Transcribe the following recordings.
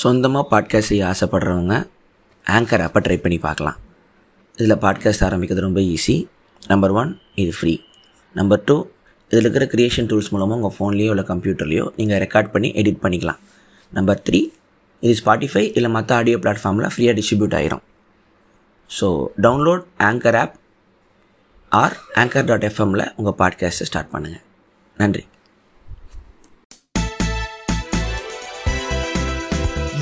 சொந்தமாக பாட்காஸ்ட் செய்ய ஆசைப்படுறவங்க ஆங்கர் ஆப்பை ட்ரை பண்ணி பார்க்கலாம். இதில் பாட்காஸ்ட் ஆரம்பிக்கிறது ரொம்ப ஈஸி நம்பர் ஒன் இது ஃப்ரீ நம்பர் டூ இதில் இருக்கிற க்ரியேஷன் டூல்ஸ் மூலமாக உங்கள் ஃபோன்லேயோ இல்லை கம்ப்யூட்டர்லேயோ நீங்கள் ரெக்கார்ட் பண்ணி எடிட் பண்ணிக்கலாம். நம்பர் த்ரீ இது ஸ்பாட்டிஃபை இல்லை மற்ற ஆடியோ பிளாட்ஃபார்மில் ஃப்ரீயாக டிஸ்ட்ரிபியூட் ஆயிரும். So download anchor app or anchor dot எஃப்எம்மில் உங்கள் பாட்காஸ்ட்டை ஸ்டார்ட் பண்ணுங்கள் நன்றி.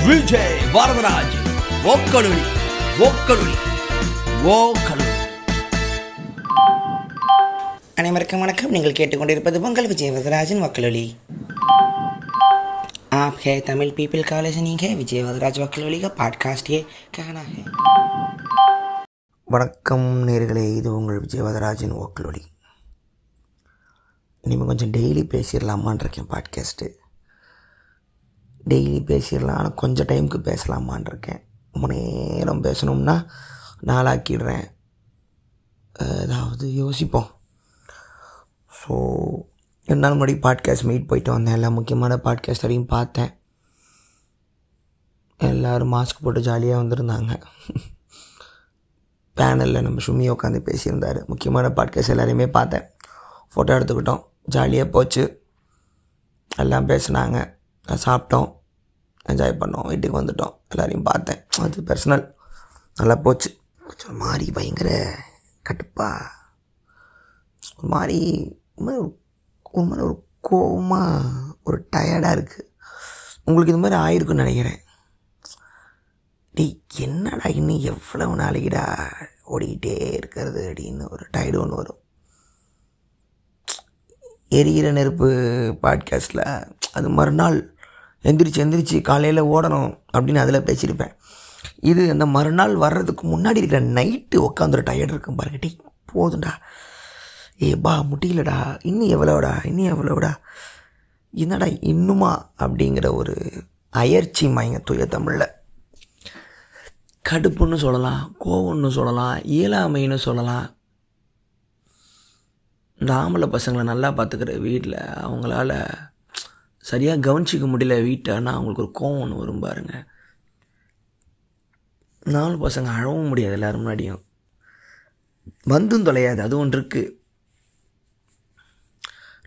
விஜய் வரதராஜ் ஓக்கலுளி ஓக்கலுளி ஓக்கலுளி அனைவருக்கும் வணக்கம் நீங்கள் கேட்டுக்கொண்டிருப்பது பொங்கல் விஜய் வரதராஜன் வக்கலொலி आप है तमिल पीपल का लिसनिंग है विजय वदराज वकलोली का पॉडकास्ट ये कहना है வணக்கம் நேர்களே இது உங்கள் விஜயவதராஜன் ஓக்லொலி இனிமேல் கொஞ்சம் டெய்லி பேசிடலாமான் இருக்கேன் பாட்காஸ்ட்டு டெய்லி பேசிடலாம். ஆனால் கொஞ்சம் டைமுக்கு பேசலாமான் இருக்கேன் ரொம்ப நேரம் பேசணும்னா நாளாக்கிடுறேன். ஏதாவது யோசிப்போம். ஸோ ரெண்டு நாள் முன்னாடி பாட்காஸ்ட் மீட் போயிட்டு வந்தேன். எல்லா முக்கியமான பாட்காஸ்ட் வரையும் பார்த்தேன். எல்லோரும் மாஸ்க் போட்டு ஜாலியாக வந்திருந்தாங்க. பேனலில் நம்ம சுமி உட்காந்து பேசியிருந்தார். முக்கியமான பாட்காஸ்ட் எல்லாரையுமே பார்த்தேன். ஃபோட்டோ எடுத்துக்கிட்டோம். ஜாலியாக போச்சு. எல்லாம் பேசினாங்க. சாப்பிட்டோம். என்ஜாய் பண்ணோம். வீட்டுக்கு வந்துட்டோம். எல்லோரையும் பார்த்தேன். அது பர்சனல் நல்லா போச்சு. கொஞ்சம் ஒரு மாதிரி பயங்கர கட்டுப்பா ஒரு மாதிரி ஒரு மாதிரி ஒரு கோபமாக ஒரு டயர்டாக இருக்குது உங்களுக்கு இது மாதிரி ஆயிருக்குன்னு நினைக்கிறேன். டேய் என்னடா இன்னும் எவ்வளவு நாளைக்குடா ஓடிக்கிட்டே இருக்கிறது அப்படின்னு ஒரு டயர்டு ஒன்று வரும். எரியிற நெருப்பு பாட்காஸ்ட்டில் அது மறுநாள் எந்திரிச்சு எந்திரிச்சு காலையில் ஓடணும் அப்படின்னு அதில் பேசியிருப்பேன். இது அந்த மறுநாள் வர்றதுக்கு முன்னாடி இருக்கிற நைட்டு உட்காந்துரு டயர்டு இருக்கும் பாருங்க. டேய் போதும்டா. ஏ பா முடியலடா இன்னும் எவ்வளோடா இன்னும் எவ்வளோடா என்னடா இன்னுமா? அப்படிங்கிற ஒரு அயற்சி மயங்க தூய தமிழில். கடுப்புன்னு சொல்லலாம் கோவம்னு சொல்லலாம் இயலாமைன்னு சொல்லலாம். இந்த ஆம்பளை பசங்களை நல்லா பார்த்துக்கிற வீட்டில் அவங்களால சரியாக கவனிச்சிக்க முடியல வீட்டானா அவங்களுக்கு ஒரு கோவம் ஒன்று வரும் பாருங்கள் நாலு பசங்க அழவும் முடியாது எல்லோரும் முன்னாடியும். வந்தும் தொலையாது அது ஒன்று இருக்குது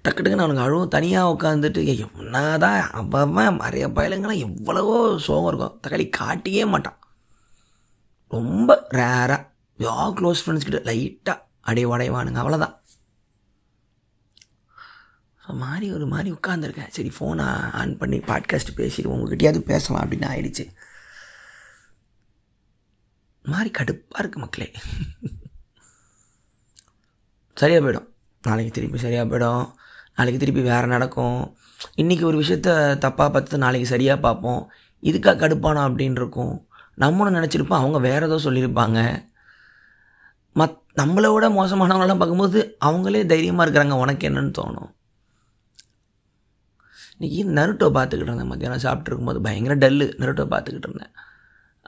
டக்கு டக்குன்னு அவனுக்கு அழுவும் தனியாக உட்காந்துட்டு என்ன தான் அவன் நிறைய பயலுங்கெல்லாம் எவ்வளவோ சோகம் இருக்கும். தக்காளி காட்டியே மாட்டான். ரொம்ப ரேராக யா க்ளோஸ் ஃப்ரெண்ட்ஸ் கிட்ட லைட்டாக அடைய உடைவானுங்க அவ்வளோதான் ஸோ மாதிரி ஒரு மாதிரி உட்காந்துருக்கேன் சரி ஃபோனை ஆன் பண்ணி பாட்காஸ்ட் பேசிட்டு உங்ககிட்டயாவது பேசலாம் அப்படின்னு ஆயிடுச்சு. மாதிரி கடுப்பாக இருக்குது மக்களே. சரியாக போயிடும். நாளைக்கு திருப்பி சரியாக போயிடும். நாளைக்கு திருப்பி வேறு நடக்கும். இன்றைக்கி ஒரு விஷயத்த தப்பாக பார்த்து நாளைக்கு சரியாக பார்ப்போம். இதுக்காக கடுப்பானோம் அப்படின்னு இருக்கும். நம்மளும் நினச்சிருப்போம் அவங்க வேறு ஏதோ சொல்லியிருப்பாங்க. மத் நம்மளை விட மோசமானவங்களாம் பார்க்கும்போது அவங்களே தைரியமாக இருக்கிறாங்க உனக்கு என்னன்னு தோணும். இன்றைக்கி நருட்டோ பார்த்துக்கிட்டு இருந்தேன். மத்தியானம் சாப்பிட்ருக்கும்போது பயங்கர டல்லு நருட்டோ பார்த்துக்கிட்டு இருந்தேன்.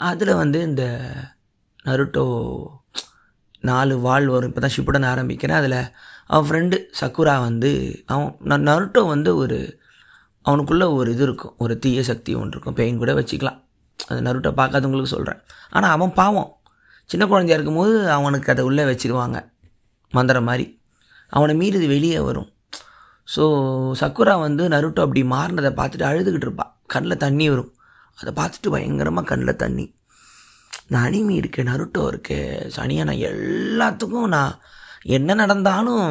அதில் வந்து இந்த நருட்டோ நாலு வால் வரும். இப்போ தான் ஷிப்புடன் ஆரம்பிக்கிறேன். அதில் அவன் ஃப்ரெண்டு சக்குரா வந்து அவன் நான் நருட்டோ வந்து ஒரு அவனுக்குள்ளே ஒரு இது இருக்கும். ஒரு தீய சக்தி ஒன்று இருக்கும். பெயின் கூட வச்சுக்கலாம். அது நருட்டோ பார்க்காதவங்களுக்கு சொல்கிறேன் ஆனால் அவன் பாவம். சின்ன குழந்தையா இருக்கும்போது அவனுக்கு அதை உள்ளே வச்சுருவாங்க. மந்திரம் மாதிரி. அவனை மீறி இது வெளியே வரும். ஸோ சக்குரா வந்து நருட்டோ அப்படி மாறினதை பார்த்துட்டு அழுதுகிட்டு இருப்பாள் கண்ணில் தண்ணி வரும். அதை பார்த்துட்டு பயங்கரமாக கண்ணில் தண்ணி. நான் அனிமி இருக்கேன் நருட்டோ இருக்கேன் சனியாக நான் எல்லாத்துக்கும் நான் என்ன நடந்தாலும்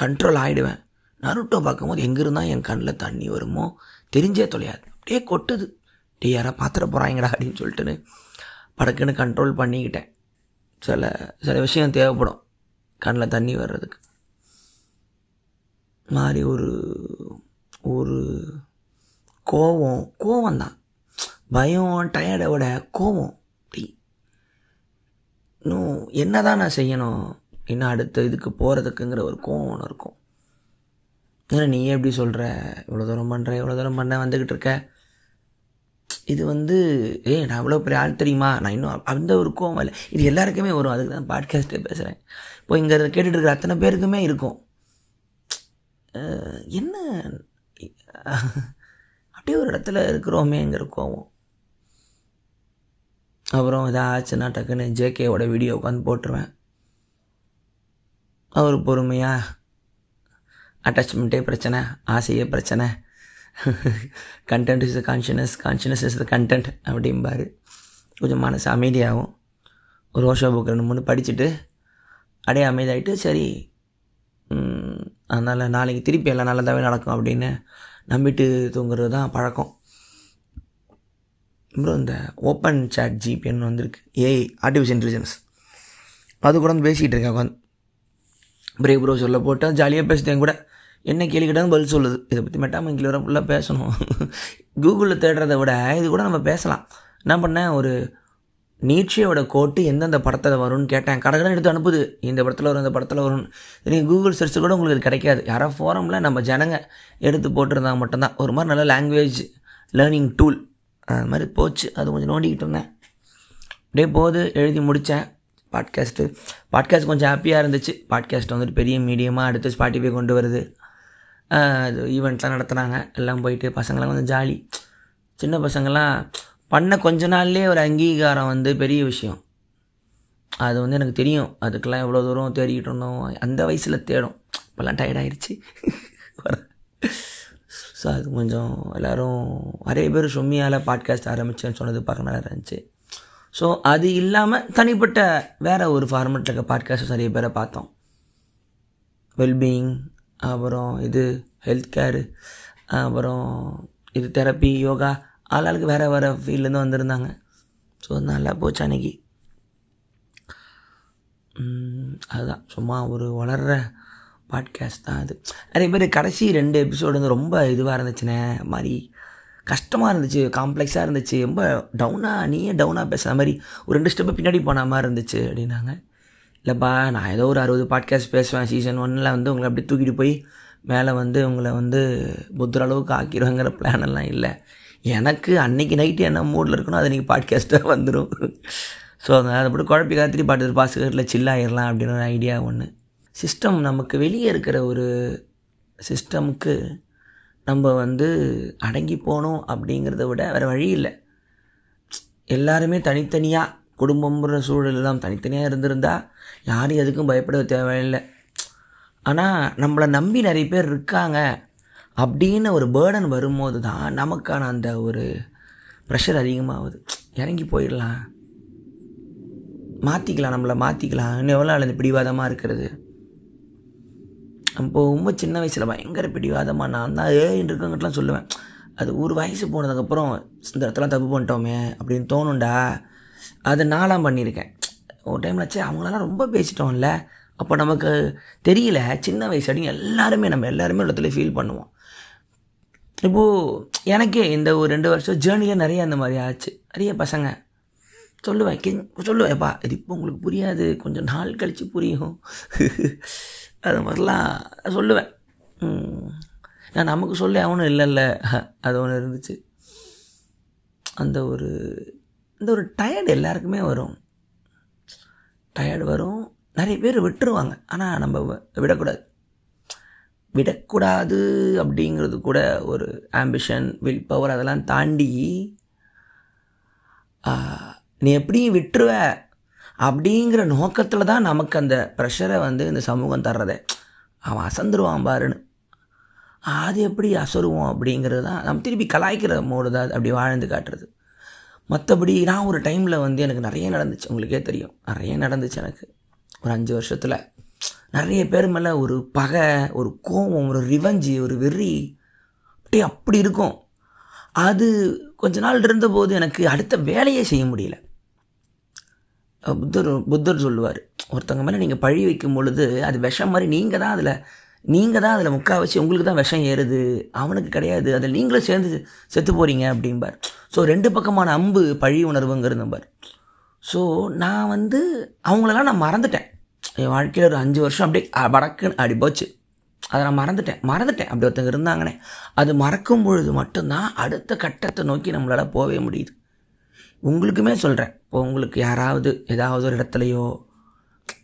கண்ட்ரோல் ஆகிடுவேன் நருட்டோ பார்க்கும்போது எங்கே இருந்தால் என் கண்ணில் தண்ணி வருமோ? தெரிஞ்சே தொலையாது. அப்படியே கொட்டுது. டே யாராக பார்த்துட போகிறாங்கடா அப்படின்னு சொல்லிட்டுன்னு படக்குன்னு கண்ட்ரோல் பண்ணிக்கிட்டேன். சில சில விஷயம் தேவைப்படும். கண்ணில் தண்ணி வர்றதுக்கு. மாதிரி ஒரு ஒரு கோவம் கோவம் தான் பயம் டயர்டை விட கோவம் அப்படி. இன்னும் என்ன தான் நான் செய்யணும்? இன்னும் அடுத்த இதுக்கு போகிறதுக்குங்கிற ஒரு கோவம் ஒன்று இருக்கும். ஏன்னா நீ எப்படி சொல்கிற இவ்வளோ தூரம் பண்ணுற இவ்வளோ தூரம் பண்ண வந்துக்கிட்டு இருக்க. இது வந்து ஏ நான் இவ்வளோ பெரிய ஆள் தெரியுமா? நான் இன்னும் அந்த ஒரு கோவம் இல்லை. இது எல்லாருக்குமே வரும். அதுக்கு தான் பாட்காஸ்ட்டே பேசுகிறேன் இப்போ இங்கே கேட்டுட்டு இருக்கிற அத்தனை பேருக்குமே இருக்கும். என்ன? அப்படியே ஒரு இடத்துல இருக்கிறோமேங்கிற கோவம் அப்புறம் ஏதாச்சுன்னா டக்குன்னு ஜேகேவோட வீடியோ உட்காந்து போட்டுருவேன். அவர் பொறுமையாக அட்டாச்மெண்ட்டே பிரச்சனை ஆசையே பிரச்சனை. Content is the conscious conscious is the content அப்படிம்பார். கொஞ்சம் மனசு அமைதியாகும். ஒரு ஓஷோ புக் ரெண்டு மூணு படிச்சுட்டு அப்படியே அமைதியாகிட்டு சரி அதனால் நாளைக்கு திருப்பி எல்லாம் நல்லதாகவே நடக்கும் அப்படின்னு நம்பிட்டு தூங்குறது தான் பழக்கம். அப்புறம் இந்த ஓப்பன் சாட் ஜிபின்னு வந்திருக்கு. ஏஐ ஆர்டிஃபிஷியல் இன்டெலிஜென்ஸ் அது கூட வந்து பேசிகிட்டு இருக்கேன் உட்காந்து பிரேக் ப்ரோ போட்டால் ஜாலியாக பேசுதேன் கூட. என்ன கேள்வி கேட்டாலும் பதில் சொல்லுது. இதை பற்றி மெட்டாமல் வர ஃபுல்லாக பேசணும். கூகுளில் தேடுறதை விட இது கூட நம்ம பேசலாம். என்ன பண்ணேன் ஒரு நீட்சியோட கோட்டு எந்தெந்த படத்தில் வரும்னு கேட்டேன். கடகடன் எடுத்து அனுப்புது. இந்த படத்தில் வரும் இந்த படத்தில் வரும்னு. நீங்கள் கூகுள் சர்ச் கூட உங்களுக்கு இது கிடைக்காது. யாரோ ஃபோரமில் நம்ம ஜனங்க எடுத்து போட்டிருந்தாங்க மட்டும்தான். ஒரு மாதிரி நல்ல லாங்குவேஜ் லேர்னிங் டூல் அது மாதிரி போச்சு. அது கொஞ்சம் நோண்டிக்கிட்டு இருந்தேன். அப்படியே போது எழுதி முடித்தேன் பாட்காஸ்ட்டு பாட்காஸ்ட் கொஞ்சம் ஹாப்பியாக இருந்துச்சு. பாட்காஸ்ட் வந்துட்டு பெரிய மீடியமாக அடுத்து ஸ்பாட்டிஃபை கொண்டு வருது. அது ஈவெண்ட்லாம் நடத்துனாங்க. எல்லாம் போயிட்டு பசங்களாம் கொஞ்சம் ஜாலி சின்ன பசங்கள்லாம் பண்ண கொஞ்ச நாள்லேயே ஒரு அங்கீகாரம் வந்து பெரிய விஷயம். அது வந்து எனக்கு தெரியும். அதுக்கெல்லாம் எவ்வளோ தூரம் தேடிக்கிட்டு இருந்தோம். அந்த வயசில் தேடும். இப்போல்லாம் டயர்டாயிருச்சு ஸோ அது கொஞ்சம் எல்லோரும் நிறைய பேர் சும்மியால் பாட்காஸ்ட் ஆரம்பித்தேன்னு சொன்னது பார்க்க நல்லா இருந்துச்சு. ஸோ அது இல்லாமல் தனிப்பட்ட வேறு ஒரு ஃபார்மெட்டில் இருக்க பாட்காஸ்ட் நிறைய பேரை பார்த்தோம். வெல்பீயிங் அப்புறம் இது ஹெல்த் கேரு அப்புறம் இது தெரப்பி யோகா ஆளாளுக்கு வேறு வேறு ஃபீல்ட்லேருந்து வந்திருந்தாங்க. ஸோ நல்லா போச்சு அன்னைக்கு. அதுதான். சும்மா ஒரு வளர்கிற பாட்காஸ்ட் தான் அது. நிறைய பேர் கடைசி ரெண்டு எபிசோடு வந்து ரொம்ப இதுவாக இருந்துச்சுண்ணே மாதிரி கஷ்டமாக இருந்துச்சு காம்ப்ளெக்ஸாக இருந்துச்சு ரொம்ப டவுனாக நீயே டவுனாக பேசுகிற மாதிரி ஒரு ரெண்டு ஸ்டெப்பு பின்னாடி போன மாதிரி இருந்துச்சு அப்படின்னாங்க. இல்லைப்பா நான் ஏதோ ஒரு அறுபது பாட்காஸ்ட் பேசுவேன் சீசன் ஒன்னில் வந்து உங்களை அப்படி தூக்கிட்டு போய் மேலே வந்து உங்களை வந்து புத்தர் அளவுக்கு ஆக்கிடுவேங்கிற பிளான் எல்லாம் இல்லை. எனக்கு அன்றைக்கி நைட்டு என்ன மூடில் இருக்கணும் அது இன்றைக்கி பாட்காஸ்ட்டாக வந்துடும் ஸோ அதை அப்படி குழப்பி காத்திரி பாட்டு பாஸ்கரில் சில்லாயிடலாம் அப்படின்னு ஒரு ஐடியா ஒன்று சிஸ்டம் நமக்கு வெளியே இருக்கிற ஒரு சிஸ்டமுக்கு நம்ம வந்து அடங்கி போகணும் அப்படிங்கிறத விட வேறு வழி இல்லை. எல்லாருமே தனித்தனியாக குடும்பம்ன்ற சூழல் எல்லாம் தனித்தனியாக இருந்திருந்தால் யாரும் எதுக்கும் பயப்பட தேவையில்லை. ஆனால் நம்மளை நம்பி நிறைய பேர் இருக்காங்க. அப்படின்னு ஒரு பேர்டன் வரும்போது தான் நமக்கான அந்த ஒரு ப்ரெஷர் அதிகமாகுது. இறங்கி போயிடலாம். மாற்றிக்கலாம் நம்மளை மாற்றிக்கலாம் இன்னும் எவ்வளோ நாள் இந்த பிடிவாதமாக இருக்கிறது? இப்போ ரொம்ப சின்ன வயசில் பயங்கர பிடிவாதமாக நான் தான் ஏன் இருக்கங்கிட்டலாம் சொல்லுவேன். அது ஒரு வயசு போனதுக்கப்புறம் இந்த இடத்துல தப்பு பண்ணிட்டோமே அப்படின்னு தோணுண்டா அது நாளாம் பண்ணியிருக்கேன். ஒரு டைமில் சே அவங்களெல்லாம் ரொம்ப பேசிட்டோம்ல. அப்போ நமக்கு தெரியல சின்ன வயசு அப்படின்னு எல்லாருமே நம்ம எல்லாருமே இடத்துல ஃபீல் பண்ணுவோம். இப்போது எனக்கே இந்த ஒரு ரெண்டு வருஷம் ஜேர்னியில் நிறைய அந்த மாதிரி ஆச்சு. நிறைய பசங்க சொல்லுவேன் கெ சொல்லுவேன்ப்பா இது இப்போ உங்களுக்கு புரியாது. கொஞ்சம் நாள் கழித்து புரியும். அது மாதிரிலாம் சொல்லுவேன். நான் நமக்கு சொல்ல அவனும் இல்லைல்ல. அது ஒன்று இருந்துச்சு. அந்த ஒரு இந்த ஒரு டயர்டு எல்லாருக்குமே வரும். டயர்டு வரும். நிறைய பேர் விட்டுருவாங்க. ஆனால் நம்ம விடக்கூடாது. விடக்கூடாது அப்படிங்கிறது கூட ஒரு ஆம்பிஷன் வில் பவர் அதெல்லாம் தாண்டி நீ எப்படியும் விட்டுருவ அப்படிங்கிற நோக்கத்தில் தான் நமக்கு அந்த ப்ரெஷரை வந்து இந்த சமூகம் தர்றதே. அவன் அசந்துருவான் பாருன்னு. அது எப்படி அசருவோம் அப்படிங்கிறது தான் நம்ம திருப்பி கலாய்க்கிற மோடு தான் அப்படி வாழ்ந்து காட்டுறது. மற்றபடி நான் ஒரு டைமில் வந்து எனக்கு நிறைய நடந்துச்சு. உங்களுக்கே தெரியும். நிறைய நடந்துச்சு எனக்கு. ஒரு அஞ்சு வருஷத்தில். நிறைய பேர் மேலே ஒரு பகை ஒரு கோவம் ஒரு ரிவஞ்சி ஒரு வெறி அப்படியே அப்படி இருக்கும். அது கொஞ்ச நாள் இருந்தபோது எனக்கு அடுத்த வேலையே செய்ய முடியல. புத்தர் புத்தர் சொல்லுவார் ஒருத்தவங்க மேலே நீங்கள் பழி வைக்கும் பொழுது அது விஷம் மாதிரி நீங்கள் தான் அதில் நீங்கள் தான் அதில் முக்கா வச்சு உங்களுக்கு தான் விஷம் ஏறுது அவனுக்கு கிடையாது அதில் நீங்களும் சேர்ந்து செத்து போகிறீங்க அப்படிம்பார். ஸோ ரெண்டு பக்கமான அம்பு பழி உணர்வுங்கிறதும்பார். ஸோ நான் வந்து அவங்களெல்லாம் நான் மறந்துட்டேன். என் வாழ்க்கையில் ஒரு அஞ்சு வருஷம் அப்படியே வடக்குன்னு அப்படி போச்சு. அதை நான் மறந்துட்டேன். மறந்துட்டேன். அப்படி ஒருத்தங்க இருந்தாங்கன்னே அது மறக்கும் பொழுது மட்டும்தான் அடுத்த கட்டத்தை நோக்கி நம்மளால் போகவே முடியுது. உங்களுக்குமே சொல்கிறேன் இப்போ உங்களுக்கு யாராவது ஏதாவது ஒரு இடத்துலையோ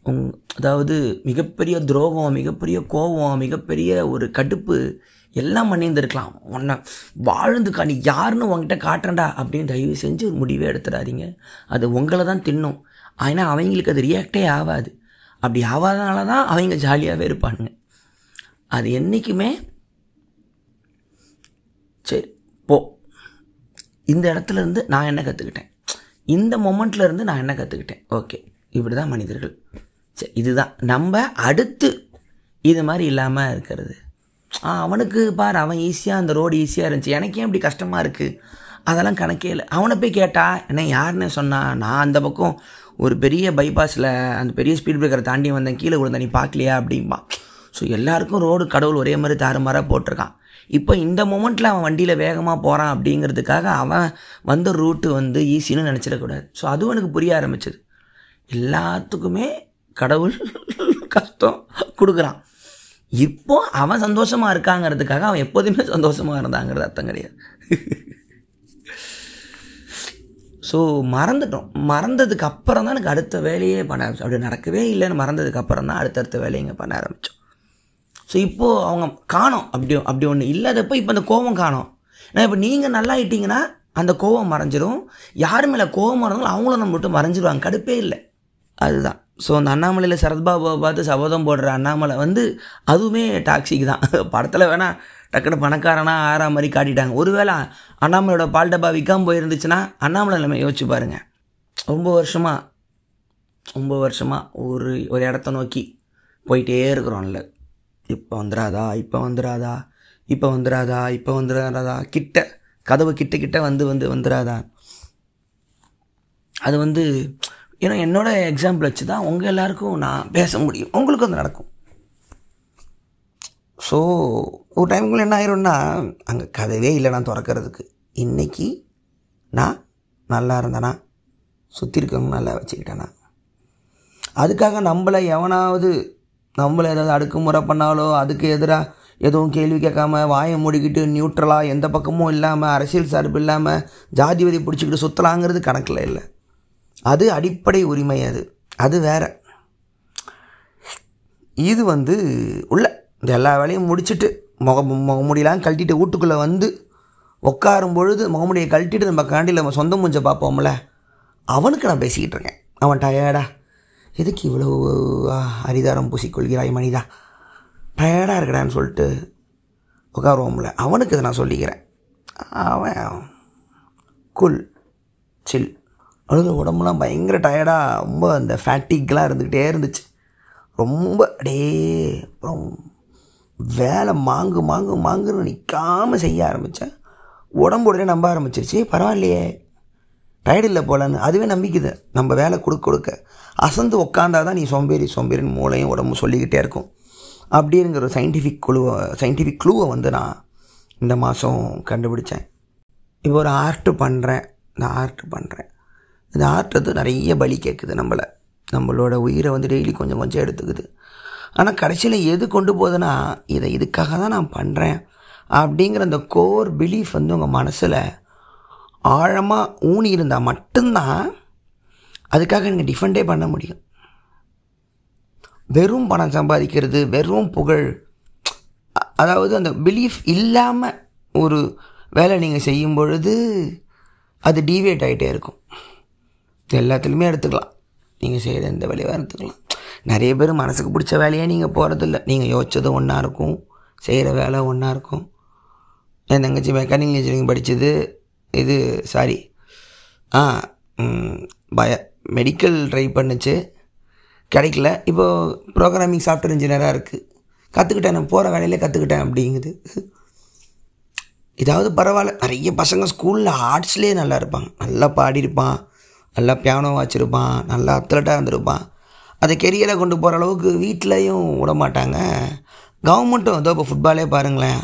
உங் அதாவது மிகப்பெரிய துரோகம் மிகப்பெரிய கோபம் மிகப்பெரிய ஒரு கடுப்பு எல்லாம் பண்ணியிருந்துருக்கலாம். உன்னை வாழ்ந்துக்கா நீ யாருன்னு உங்ககிட்ட காட்டுறண்டா அப்படின்னு தயவு செஞ்சு ஒரு முடிவே எடுத்துடாதீங்க. அது உங்களை தான் தின்னும். ஆனால் அவங்களுக்கு அது ரியாக்டே ஆகாது. அப்படி ஆகாதனால தான் அவங்க ஜாலியாகவே இருப்பானுங்க. அது என்றைக்குமே சரி போ. இந்த இடத்துல இருந்து நான் என்ன கற்றுக்கிட்டேன் இந்த மொமெண்ட்லேருந்து நான் என்ன கற்றுக்கிட்டேன் ஓகே இப்படி தான் மனிதர்கள். சரி இதுதான். நம்ம அடுத்து இது மாதிரி இல்லாமல் இருக்கிறது. ஆ அவனுக்கு பார் அவன் ஈஸியாக அந்த ரோடு ஈஸியாக இருந்துச்சு. எனக்கு ஏன் இப்படி கஷ்டமாக இருக்குது அதெல்லாம் கணக்கே இல்லை. அவனை போய் கேட்டா என்ன யாருன்னு சொன்னால் நான் அந்த பக்கம் ஒரு பெரிய பைபாஸில் அந்த பெரிய ஸ்பீட் பிரேக்கரை தாண்டி வந்தேன். கீழே விழுந்த நீ பார்க்கலையா அப்படிம்பா. ஸோ எல்லாருக்கும் ரோடு கடவுள் ஒரே மாதிரி தாறுமாறாக போட்டிருக்கான். இப்போ இந்த மூமெண்ட்டில் அவன் வண்டியில் வேகமாக போகிறான் அப்படிங்கிறதுக்காக அவன் வந்த ரூட்டு வந்து ஈஸின்னு நினச்சிடக்கூடாது. ஸோ அதுவும் எனக்கு புரிய ஆரம்பிச்சது. எல்லாத்துக்குமே கடவுள் கஷ்டம் கொடுக்குறான். இப்போ அவன் சந்தோஷமாக இருக்காங்கிறதுக்காக அவன் எப்போதுமே சந்தோஷமாக இருந்தாங்கிறது அர்த்தம் கிடையாது. ஸோ மறந்துட்டோம். மறந்ததுக்கு அப்புறம் தான் எனக்கு அடுத்த வேலையே பண்ண ஆரம்பிச்சோம். அப்படி நடக்கவே இல்லைன்னு மறந்ததுக்கு அப்புறம் தான் அடுத்தடுத்த வேலைங்க பண்ண ஆரம்பித்தோம் ஸோ இப்போது அவங்க காணோம். அப்படி அப்படி ஒன்று இல்லாதப்போ இப்போ அந்த கோபம் காணோம். ஏன்னா இப்போ நீங்கள் நல்லா ஆயிட்டீங்கன்னா அந்த கோபம் மறைஞ்சிரும். யார் மேலே கோபம் மறந்தாலும் அவங்களும் நம்ம விட்டு மறைஞ்சிருவாங்க. கடுப்பே இல்லை. அதுதான். ஸோ அந்த அண்ணாமலையில் சரத்பாபாவை பார்த்து சபதம் போடுற அண்ணாமலை வந்து அதுவுமே டாக்ஸிக் தான். படத்தில் வேணால் டக்குன்னு பணக்காரனா ஆறா மாதிரி காட்டிட்டாங்க. ஒருவேளை அண்ணாமலையோட பால் டப்பா விற்காமல் போயிருந்துச்சுன்னா அண்ணாமலை நிலைமை யோசிச்சு பாருங்கள் ரொம்ப வருஷமாக ரொம்ப வருஷமாக ஒரு ஒரு இடத்த நோக்கி போயிட்டே இருக்கிறோம்ல இப்போ வந்துடாதா இப்போ வந்துடாதா இப்போ வந்துடாதா இப்போ வந்துடாதா கிட்ட கதவு கிட்ட கிட்ட வந்து வந்து வந்துடாதா அது வந்து ஏன்னா என்னோடய எக்ஸாம்பிள் வச்சு தான் உங்கள் எல்லாருக்கும் நான் பேச முடியும். உங்களுக்கும் அது நடக்கும். ஸோ ஒரு டைமுக்குள்ள என்ன ஆயிரும்னா அங்கே கதவே இல்லை நான் திறக்கிறதுக்கு. இன்றைக்கி நான் நல்லா இருந்தேனா சுற்றி இருக்கவங்க நல்லா வச்சுக்கிட்டேனா. அதுக்காக நம்மளை எவனாவது நம்மளை ஏதாவது அடுக்குமுறை பண்ணாலோ அதுக்கு எதிராக எதுவும் கேள்வி கேட்காம வாயை மூடிக்கிட்டு நியூட்ரலாக எந்த பக்கமும் இல்லாமல் அரசியல் சார்பு இல்லாமல் ஜாதி பிடிச்சிக்கிட்டு சுற்றலாங்கிறது கணக்கில் இல்லை. அது அடிப்படை உரிமை அது. அது வேற. இது வந்து உள்ள இந்த எல்லா வேலையும் முடிச்சுட்டு முக முகமுடியெல்லாம் கழட்டிட்டு வீட்டுக்குள்ளே வந்து உட்காரும் பொழுது முகமுடியை கழட்டிட்டு நம்ம காண்டியில் நம்ம சொந்த மூஞ்சை பார்ப்போம்ல அவனுக்கு நான் பேசிக்கிட்டு இருக்கேன். அவன் டயர்டா எதுக்கு இவ்வளோ அரிதாரம் பூசிக்கொள்கிறாய் மனிதா? டயர்டாக இருக்கடான்னு சொல்லிட்டு உட்காருவோம்ல அவனுக்கு இதை நான் சொல்லிக்கிறேன். அவன் குல் சில் அழுத உடம்புலாம் பயங்கர டயர்டாக ரொம்ப அந்த ஃபேட்டிக்லாம் இருந்துக்கிட்டே இருந்துச்சு. ரொம்ப அப்படியே ரொம்ப வேலை மாங்கு மாங்கு மாங்குன்னு நிற்காமல் செய்ய ஆரம்பித்தேன் உடம்பு உடனே நம்ப ஆரம்பிச்சிருச்சு. பரவாயில்லையே. டயர்டு இல்லை போலன்னு. அதுவே நம்பிக்குது. நம்ம வேலை கொடுக்க கொடுக்க. அசந்து உக்காந்தா தான் நீ சோம்பேறி சோம்பேறின்னு மூளையும் உடம்பு சொல்லிக்கிட்டே இருக்கும். அப்படிங்கிற ஒரு சயின்டிஃபிக் குழுவை சயின்டிஃபிக் க்ளூவை வந்து நான் இந்த மாதம் கண்டுபிடிச்சேன். இப்போ ஒரு ஆர்ட்டு பண்ணுறேன் நான் ஆர்ட்டு பண்ணுறேன் இந்த ஆர்ட் வந்து நிறைய பலி கேட்குது நம்மளை. நம்மளோட உயிரை வந்து டெய்லி கொஞ்சம் கொஞ்சம் எடுத்துக்குது. ஆனால் கடைசியில் எது கொண்டு போகுதுன்னா இதை இதுக்காக தான் நான் பண்ணுறேன் அப்படிங்கிற அந்த கோர் பிலீஃப் வந்து உங்கள் மனசில் ஆழமாக ஊனி இருந்தால் மட்டும்தான் அதுக்காக நீங்கள் டிஃபெண்டே பண்ண முடியும். வெறும் பணம் சம்பாதிக்கிறது வெறும் புகழ் அதாவது அந்த பிலீஃப் இல்லாமல் ஒரு வேலை நீங்கள் செய்யும் பொழுது அது டீவியேட் ஆகிட்டே இருக்கும். எல்லாத்துலேயுமே எடுத்துக்கலாம். நீங்கள் செய்கிற எந்த வேலையாக எடுத்துக்கலாம். நிறைய பேர் மனசுக்கு பிடிச்ச வேலையே நீங்கள் போகிறதில்ல நீங்கள் யோசிச்சது ஒன்றா இருக்கும் செய்கிற வேலை ஒன்றா இருக்கும். என் தங்கச்சி மெக்கானிக்கல் இன்ஜினியரிங் படித்தது இது சாரி ஆ பய மெடிக்கல் ட்ரை பண்ணுச்சு. கிடைக்கல. இப்போது ப்ரோக்ராமிங் சாஃப்ட்வேர் இன்ஜினியராக இருக்குது கற்றுக்கிட்டேன் நான் போகிற வேலையிலே கற்றுக்கிட்டேன் அப்படிங்குது. இதாவது பரவாயில்ல. நிறைய பசங்க ஸ்கூலில் ஆர்ட்ஸ்லேயே நல்லா இருப்பாங்க. நல்லா பாடியிருப்பான். நல்லா பியானோ வச்சுருப்பான். நல்லா அத்லட்டாக இருந்திருப்பான். அதை கெரியரை கொண்டு போகிற அளவுக்கு வீட்லேயும் விட மாட்டாங்க கவர்மெண்ட்டும் ஏதோ இப்போ ஃபுட்பாலே பாருங்களேன்.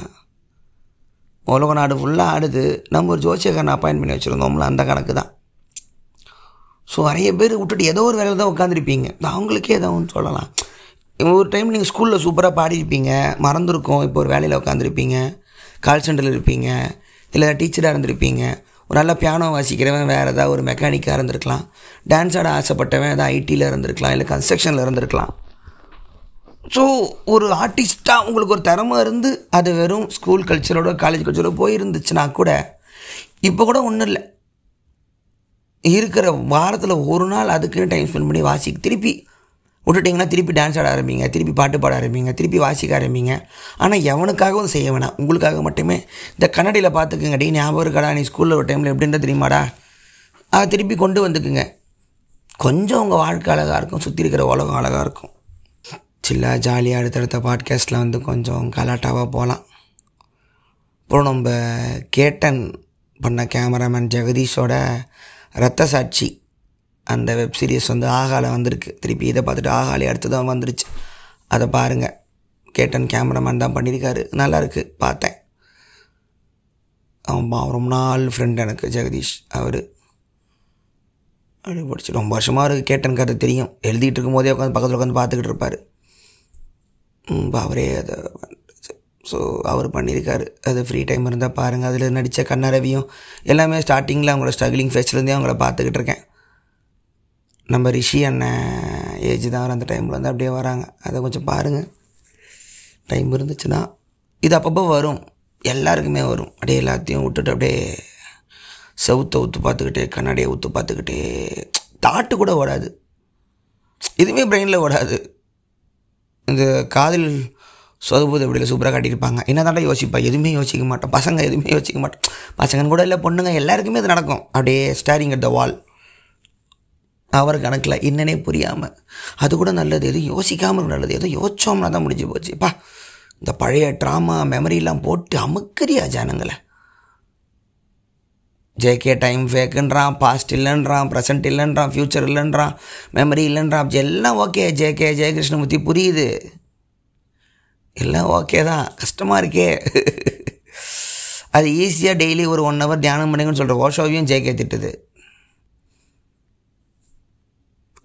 உலக நாடு ஃபுல்லாக ஆடுது. நம்ம ஒரு ஜோசியக்காரன் அப்பாயின் பண்ணி வச்சுருந்தோம்ல அந்த கணக்கு தான் ஸோ நிறைய பேர் விட்டுட்டு ஏதோ ஒரு வேலையில் தான் உட்காந்துருப்பீங்க அவங்களுக்கே எதாவது சொல்லலாம். ஒரு டைம் நீங்கள் ஸ்கூலில் சூப்பராக பாடியிருப்பீங்க. மறந்துருக்கோம். இப்போ ஒரு வேலையில் உட்காந்துருப்பீங்க கால் சென்டரில் இருப்பீங்க. இல்லை டீச்சராக இருந்திருப்பீங்க. ஒரு நல்ல பியானோ வாசிக்கிறவன் வேறு ஏதாவது ஒரு மெக்கானிக்காக இருந்திருக்கலாம். டான்ஸ் ஆட ஆசைப்பட்டவன் ஏதாவது ஐடியில் இருந்திருக்கலாம் இல்லை கன்ஸ்ட்ரக்ஷனில் இருந்திருக்கலாம். ஸோ ஒரு ஆர்டிஸ்ட்டாக உங்களுக்கு ஒரு திறமை இருந்து அது வெறும் ஸ்கூல் கல்ச்சரோட காலேஜ் கல்ச்சரோட போயிருந்துச்சுன்னா கூட இப்போ கூட ஒன்றும் இல்லை. இருக்கிற வாரத்தில் ஒரு நாள் அதுக்குன்னு டைம் ஸ்பெண்ட் பண்ணி வாசி திருப்பி விட்டுட்டிங்கன்னா திருப்பி டான்ஸ் ஆட ஆரம்பிங்க திருப்பி பாட்டு பாட ஆரம்பிங்க திருப்பி வாசிக்க ஆரம்பிங்க. ஆனால் எவனுக்காகவும் செய்ய வேணாம். உங்களுக்காக மட்டுமே. இந்த கண்ணடியில் பார்த்துக்குங்க டீ ஞாபகம் இருக்காடா? நீ ஸ்கூலில் ஒரு டைமில் எப்படின்ற தெரியுமாடா? அதை திருப்பி கொண்டு வந்துக்குங்க. கொஞ்சம் உங்கள் வாழ்க்கை அழகாக இருக்கும். சுற்றி இருக்கிற உலகம் அழகாக இருக்கும். சில்லாக ஜாலியாக அடுத்தடுத்த பாட்காஸ்ட்டில் வந்து கொஞ்சம் கலாட்டாவாக போகலாம் அப்புறம் நம்ம கேட்டன் பண்ண கேமராமேன் ஜெகதீஷோட ரத்த சாட்சி. அந்த வெப் சீரிஸ் வந்து ஆகால வந்திருக்கு. திருப்பி இதை பார்த்துட்டு ஆகாலே அடுத்ததான் வந்துருச்சு. அதை பாருங்கள் கேட்டன் கேமராமேன் தான் பண்ணியிருக்காரு. நல்லாயிருக்கு பார்த்தேன். ஆமாம் ரொம்ப நாள் ஃப்ரெண்ட் எனக்கு ஜெகதீஷ் அவர். அப்படி படிச்சு. ரொம்ப வருஷமாக இருக்குது கேட்டன் கதை தெரியும். எழுதிட்டு இருக்கும்போதே உட்காந்து பக்கத்தில் உட்காந்து பார்த்துக்கிட்டு இருப்பார். ம், அவரே அதை ஸோ அவர் பண்ணியிருக்காரு. அது ஃப்ரீ டைம் இருந்தால் பாருங்கள் அதில் நடித்த கண்ணரவியும் எல்லாமே ஸ்டார்டிங்கில் அவங்களோட ஸ்ட்ரகிளிங் ஃபேஸ்லேருந்தே அவங்கள பார்த்துக்கிட்டு இருக்கேன். நம்ம ரிஷி அண்ணன் ஏஜ் தான் அந்த டைமில் வந்து அப்படியே வராங்க. அதை கொஞ்சம் பாருங்கள் டைம் இருந்துச்சுன்னா இது அப்பப்போ வரும். எல்லாருக்குமே வரும். அப்படியே எல்லாத்தையும் விட்டுட்டு அப்படியே செவுத்தை ஊற்று பார்த்துக்கிட்டே கண்ணாடியை ஊற்று பார்த்துக்கிட்டே தாட்டு கூட ஓடாது. எதுவுமே பிரெயினில் ஓடாது. இந்த காதல் சொதபூத எப்படியில் சூப்பராக காட்டியிருப்பாங்க. என்ன தாண்டா யோசிப்பா? எதுவுமே யோசிக்க மாட்டோம். பசங்க எதுவுமே யோசிக்க மாட்டோம். பசங்கன்னு கூட இல்லை பொண்ணுங்க எல்லாருக்குமே இது நடக்கும். அப்படியே ஸ்டாரிங் அட் த வால் அவர் கணக்கில் என்னன்னே புரியாமல் அது கூட நல்லது எதுவும் யோசிக்காமல் நல்லது. எதுவும் யோசிச்சோம்னா தான் முடிஞ்சு போச்சுப்பா இந்த பழைய ட்ராமா மெமரிலாம் போட்டு அமுக்கிறியா ஜனங்களை. ஜேகே டைம் ஃபேக்குன்றான் பாஸ்ட் இல்லைன்றான் ப்ரெசன்ட் இல்லைன்றான் ஃப்யூச்சர் இல்லைன்றான் மெமரி இல்லைன்றான். எல்லாம் ஓகே ஜேகே ஜெயகிருஷ்ணமூர்த்தி புரியுது. எல்லாம் ஓகே தான். கஷ்டமாக இருக்கே. அது ஈஸியாக டெய்லி ஒரு ஒன் ஹவர் தியானம் பண்ணுங்கன்னு சொல்கிற ஓஷோவையும் ஜேகே திட்டுது.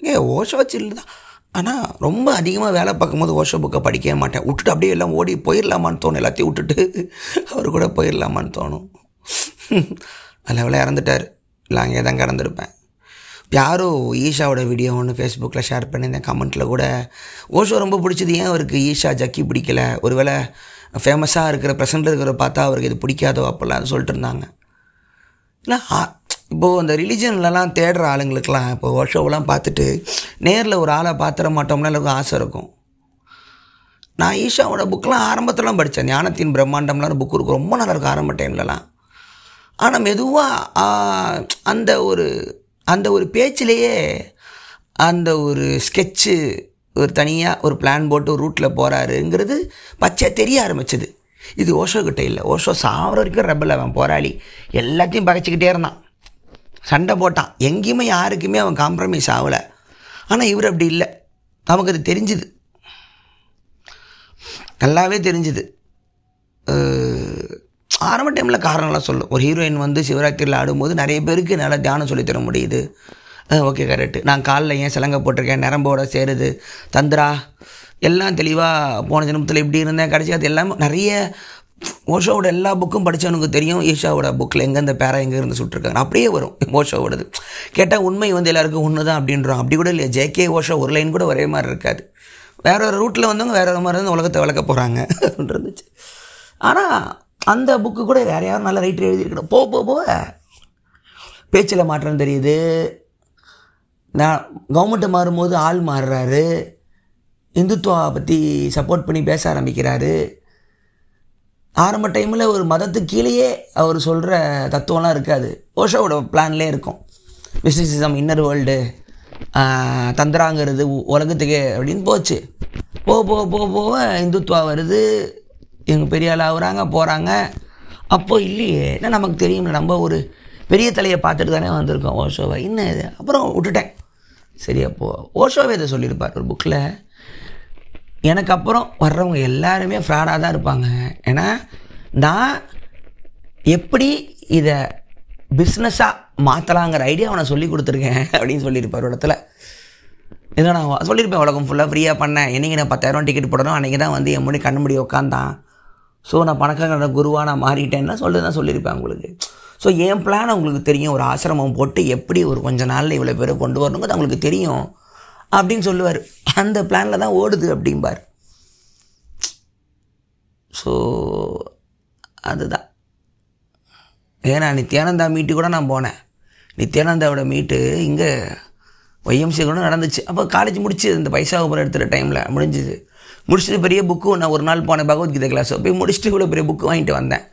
ஏ ஓஷோ சில்லு தான் ஆனால் ரொம்ப அதிகமாக வேலை பார்க்கும்போது ஓஷோ புக்கை படிக்கவே மாட்டேன். விட்டுட்டு அப்படியே எல்லாம் ஓடி போயிடலாமான்னு தோணும். எல்லாத்தையும் விட்டுட்டு அவர் கூட போயிடலாமான்னு தோணும். அதில் எவ்வளோ இறந்துட்டார். இல்லை அங்கே தான் கிடந்திருப்பேன் யாரோ ஈஷாவோட வீடியோ ஒன்று ஃபேஸ்புக்கில் ஷேர் பண்ணியிருந்தேன். கமெண்ட்டில் கூட ஓஷோ ரொம்ப பிடிச்சது. ஏன் அவருக்கு ஈஷா ஜக்கி பிடிக்கல? ஒருவேளை ஃபேமஸாக இருக்கிற ப்ரெசென்ட்டில் இருக்கிற பார்த்தா அவருக்கு இது பிடிக்காதோ அப்போல்லாம் சொல்லிட்டு இருந்தாங்க. இல்லை இப்போது அந்த ரிலிஜன்லலாம் தேடுற ஆளுங்களுக்கெலாம் இப்போ ஓஷோவெல்லாம் பார்த்துட்டு நேரில் ஒரு ஆளை பார்த்துட மாட்டோம்னா எல்லாருக்கும் ஆசை இருக்கும். நான் ஈஷாவோட புக்கெலாம் ஆரம்பத்திலாம் படித்தேன் ஞானத்தின் பிரம்மாண்டம்லாம் புக் இருக்கும் ரொம்ப நல்லா இருக்கும் ஆரம்ப டைம்லலாம் ஆனால் மெதுவாக அந்த ஒரு அந்த ஒரு பேச்சிலேயே அந்த ஒரு ஸ்கெட்சு ஒரு தனியாக ஒரு பிளான் போட்டு ஒரு ரூட்டில் போகிறாருங்கிறது பச்சை தெரிய ஆரம்பிச்சது. இது ஓஷோ கிட்டே இல்லை. ஓஷோ சாவர வரைக்கும் ரெபல் அவன் போராளி. எல்லாத்தையும் பகைச்சிக்கிட்டே இருந்தான். சண்டை போட்டான். எங்கேயுமே யாருக்குமே அவன் காம்ப்ரமைஸ் ஆகலை. ஆனால் இவர் அப்படி இல்லை. நமக்கு அது தெரிஞ்சுது. நல்லாவே தெரிஞ்சுது. ஆரம்ப டைமில் காரணம்லாம் சொல்லும். ஒரு ஹீரோயின் வந்து சிவராத்திரியில் ஆடும்போது நிறைய பேருக்கு என்னால் தியானம் சொல்லித் தர முடியுது. ஓகே கரெக்டு நான் காலில் ஏன் சிலங்க போட்டிருக்கேன்? நரம்போட சேருது. தந்திரா எல்லாம் தெளிவாக போன ஜென்மத்தில் இப்படி இருந்தேன். கடைசி அது எல்லாமே நிறைய ஓஷோவோட எல்லா புக்கும் படித்தவனுக்கு தெரியும். ஈஷாவோட புக்கில் எங்கேருந்து பேரா எங்கேருந்து சுட்டிருக்காங்க. அப்படியே வரும் ஓஷோவோடது கேட்டால் உண்மை வந்து எல்லாருக்கும் ஒன்று தான் அப்படின்றோம் அப்படி கூட இல்லையா. ஜேகே ஓஷோ ஒரு லைன் கூட ஒரே மாதிரி இருக்காது. வேற ஒரு ரூட்டில் வந்தவங்க வேற ஒரு மாதிரி வந்து உலகத்தை வளர்க்க போகிறாங்க அப்படின்னு இருந்துச்சு. ஆனால் அந்த புக்கு கூட வேறு யாரும் நல்ல ரைட்டர் எழுதியிருக்கணும். போக போக போக பேச்சில் மாற்றம் தெரியுது. நான் கவர்மெண்ட்டை மாறும்போது ஆள் மாறுறாரு. இந்துத்துவா பற்றி சப்போர்ட் பண்ணி பேச ஆரம்பிக்கிறாரு. ஆரம்ப டைமில் ஒரு மதத்துக்கு கீழேயே அவர் சொல்கிற தத்துவம்லாம் இருக்காது. ஓஷோவோட பிளான்லேயே இருக்கும். மிஸ்டிசிசம் இன்னர் வேர்ல்டு தந்திராங்கிறது உ- உலகத்துக்கே அப்படின்னு போச்சு. போக போக போக போக இந்துத்துவா வருது. இவங்க பெரிய ஆள் ஆகுறாங்க போகிறாங்க அப்போது இல்லையே. என்ன நமக்கு தெரியும் நம்ம ஒரு பெரிய தலையை பார்த்துட்டு தானே வந்திருக்கோம் ஓஷோவை. இன்னும் இது? அப்புறம் விட்டுட்டேன். சரி அப்போது ஓஷோவே இதை சொல்லியிருப்பார் ஒரு புக்கில் எனக்கு அப்புறம் வர்றவங்க எல்லாருமே ஃப்ராடாக தான் இருப்பாங்க. ஏன்னா நான் எப்படி இதை பிஸ்னஸாக மாற்றலாங்கிற ஐடியாவை நான் சொல்லி கொடுத்துருக்கேன் அப்படின்னு சொல்லியிருப்பார் ஒரு இடத்துல. ஏதோ நான் சொல்லியிருப்பேன் உலகம் ஃபுல்லாக ஃப்ரீயாக பண்ணேன் என்றைக்கு நான் பத்தாயிரம் டிக்கெட் போடணும்? அன்றைக்கி தான் வந்து என் முடி கண்ணு முடி உட்காந்தான் ஸோ நான் பணக்காரன குருவாக நான் மாறிட்டேன்னா சொல்லி தான் சொல்லியிருப்பேன் உங்களுக்கு ஸோ என் பிளான் உங்களுக்கு தெரியும். ஒரு ஆசிரமம் போட்டு எப்படி ஒரு கொஞ்ச நாளில் இவ்வளோ பேரை கொண்டு வரணுங்கிறது அவங்களுக்கு தெரியும். அப்படின்னு சொல்லுவார். அந்த பிளானில் தான் ஓடுது அப்படிம்பார். ஸோ அதுதான். ஏன்னா நித்யானந்தா மீட்டு கூட நான் போனேன். நித்யானந்தாவோட மீட்டு இங்கே ஒய்எம்சி கூட நடந்துச்சு. அப்போ காலேஜ் முடிச்சு இந்த பைசா உபரம் எடுத்துகிற டைமில் முடிஞ்சுது. முடிச்சுட்டு பெரிய புக்கு நான் ஒரு நாள் போனேன் பகவத்கீதை கிளாஸ் போய் முடிச்சுட்டு இவ்வளோ பெரிய புக்கு வாங்கிட்டு வந்தேன்.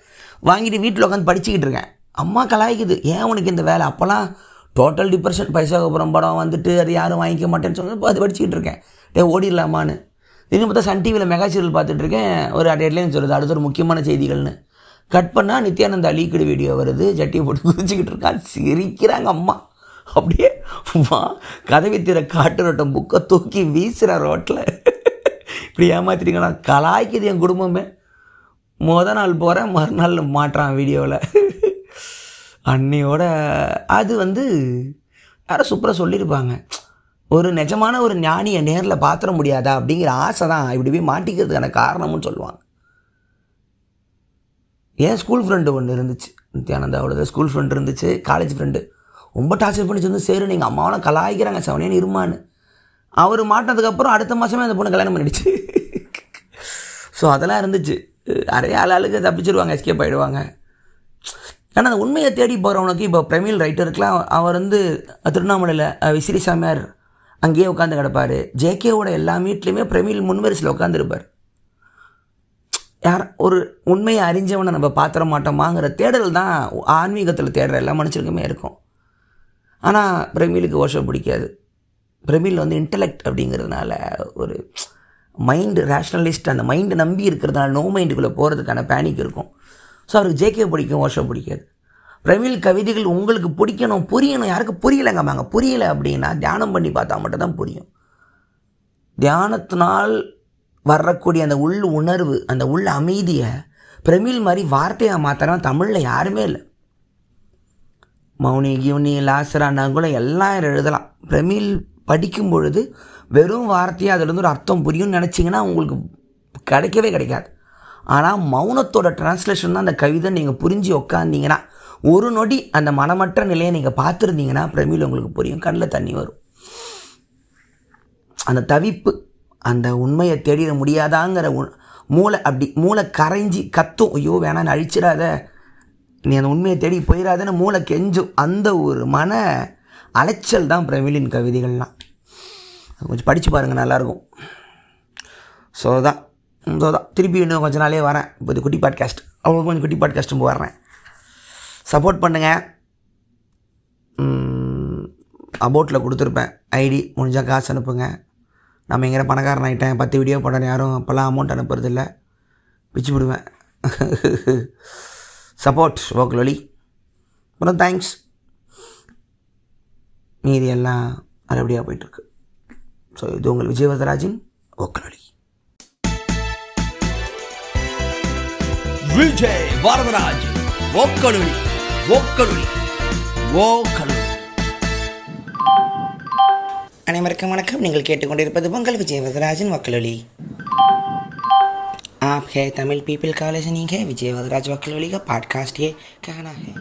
வாங்கிட்டு வீட்டில் உட்காந்து படிச்சுக்கிட்டு இருக்கேன். அம்மா கலாய்க்குது. ஏன் உனக்கு இந்த வேலை? அப்போல்லாம் டோட்டல் டிப்ரெஷன் பைசாகபுரம் படம் வந்துட்டு அது யாரும் வாங்கிக்க மாட்டேன்னு சொன்னது அது படிச்சுக்கிட்டு இருக்கேன் டே ஓடிடலாமான்னு திடீர்னு பார்த்தா சன் டிவியில் மெகா சீரியல் பார்த்துட்டு இருக்கேன் ஒரு ஹெட்லைன் சொல்லுது அடுத்த ஒரு முக்கியமான செய்திகள்னு கட் பண்ணால் நித்யானந்த லீக்கடு வீடியோ வருது ஜட்டியை போட்டு குதிச்சுக்கிட்டு இருக்கான் சிரிக்கிறாங்க அம்மா அப்படியே வா கதவி திற காட்டுறட்டம் புக்கை தூக்கி வீசுகிற ரோட்டில் இப்படி ஏமாத்திட்டீங்கன்னா கலாய்க்குது என் குடும்பமே முத நாள் போகிறேன் மறுநாள் மாட்டுறான் வீடியோவில் அன்னையோட அது வந்து யாரும் சூப்பராக சொல்லியிருப்பாங்க ஒரு நிஜமான ஒரு ஞானியை நேரில் பாத்திர முடியாதா அப்படிங்கிற ஆசை தான் இப்படி போய் மாட்டிக்கிறதுக்கான காரணம்னு சொல்லுவாங்க. என் ஸ்கூல் ஃப்ரெண்டு ஒன்று இருந்துச்சு. நித்யானந்தாவோட ஸ்கூல் ஃப்ரெண்டு இருந்துச்சு காலேஜ் ஃப்ரெண்டு ரொம்ப டார்ச்சர் பண்ணி வந்து சேரு நீங்கள் அம்மாவெலாம் கலாய்க்கிறாங்க சவனேன்னு இருமான்னு அவர் மாட்டினதுக்கப்புறம் அடுத்த மாதமே அந்த பொண்ணு கல்யாணம் பண்ணிடுச்சு. ஸோ அதெல்லாம் இருந்துச்சு. நிறைய ஆளுக்கு தப்பிச்சிருவாங்க எஸ்கேப் ஆகிடுவாங்க ஆனால் அந்த உண்மையை தேடி போகிறவனுக்கு இப்போ பிரமிழ் ரைட்டருக்கெலாம் அவர் வந்து திருவண்ணாமலையில் விசிறி சாமியார் அங்கேயே உட்காந்து கிடப்பார். ஜேகேவோட எல்லா வீட்லேயுமே பிரமிழ் முன்வரிசையில் உட்காந்துருப்பார் யார் ஒரு உண்மையை அறிஞ்சவனை நம்ம பாத்திர மாட்டோமாங்கிற தேடல் தான் ஆன்மீகத்தில் தேடுற எல்லா மனுஷருக்குமே இருக்கும். ஆனால் பிரமிழுக்கு ஓஷம் பிடிக்காது. பிரமிழ் வந்து இன்டலெக்ட் அப்படிங்கிறதுனால ஒரு மைண்டு ரேஷ்னலிஸ்ட் அந்த மைண்டை நம்பி இருக்கிறதுனால நோ மைண்டுக்குள்ளே போகிறதுக்கான பேனிக் இருக்கும். ஸோ அவருக்கு ஜேகே பிடிக்கும் ஓஷோ பிடிக்காது. பிரமிழ் கவிதைகள் உங்களுக்கு பிடிக்கணும் புரியணும். யாருக்கு புரியலைங்கம்மாங்க புரியலை அப்படின்னா தியானம் பண்ணி பார்த்தா மட்டும்தான் புரியும். தியானத்தினால் வரக்கூடிய அந்த உள் உணர்வு அந்த உள் அமைதியை பிரமிழ் மாதிரி வார்த்தையாக மாத்திரம் தமிழில் யாருமே இல்லை. மௌனி கிவுனி லாசரா நகுலம் எல்லாம் எழுதலாம். பிரமிழ் படிக்கும் பொழுது வெறும் வார்த்தையாக அதில் இருந்து ஒரு அர்த்தம் புரியும்னு நினச்சிங்கன்னா உங்களுக்கு கிடைக்கவே கிடைக்காது. ஆனால் மௌனத்தோட டிரான்ஸ்லேஷன் தான் அந்த கவிதை நீங்கள் புரிஞ்சு உக்காந்தீங்கன்னா ஒரு நொடி அந்த மனமற்ற நிலையை நீங்கள் பார்த்துருந்தீங்கன்னா பிரமிழ் உங்களுக்கு புரியும் கண்ணில் தண்ணி வரும். அந்த தவிப்பு அந்த உண்மையை தேடிட முடியாதாங்கிற மூளை அப்படி மூளை கரைஞ்சி கத்தும் ஐயோ வேணான்னு அழிச்சிடாத. நீ அந்த உண்மையை தேடி போயிடாதன்னு மூளை கெஞ்சும். அந்த ஒரு மன அலைச்சல் தான் பிரமிழின் கவிதைகள்லாம். கொஞ்சம் படித்து பாருங்கள் நல்லாயிருக்கும் ஸோ தான் ஸோ தான் திருப்பி இன்னும் கொஞ்ச நாளே வரேன். இப்போ இது குட்டி பாட்காஸ்ட் அவ்வளோ கொஞ்சம் குட்டி பாட்காஸ்ட்டும் வர்றேன் சப்போர்ட் பண்ணுங்கள் அபோட்டில் கொடுத்துருப்பேன். ஐடி முடிஞ்சால் காசு அனுப்புங்க. நம்ம எங்கே பணக்காரன் ஆகிட்டேன் பத்து வீடியோ போட்டேன் யாரும் அப்போல்லாம் அமௌண்ட் அனுப்புறதில்ல. பிச்சு விடுவேன். சப்போர்ட் ஓக்கல் வழி அப்புறம் தேங்க்ஸ் மீதி எல்லாம் நல்லபடியாக போயிட்டுருக்கு ஸோ இது உங்கள் விஜயவரதராஜின் ஓக்கல் வழி விஜய் வரதராஜ் ஓக்கலுளி ஓக்கலுளி ஓக்கலுளி அனைவருக்கும் வணக்கம் நீங்கள் கேட்டுக்கொண்டிருப்பது பொங்கல் விஜய் வரதராஜன் वकलोली आप है तमिल पीपल कॉलेज नहीं है विजय वदराज वकलोली का पॉडकास्ट ये कहना है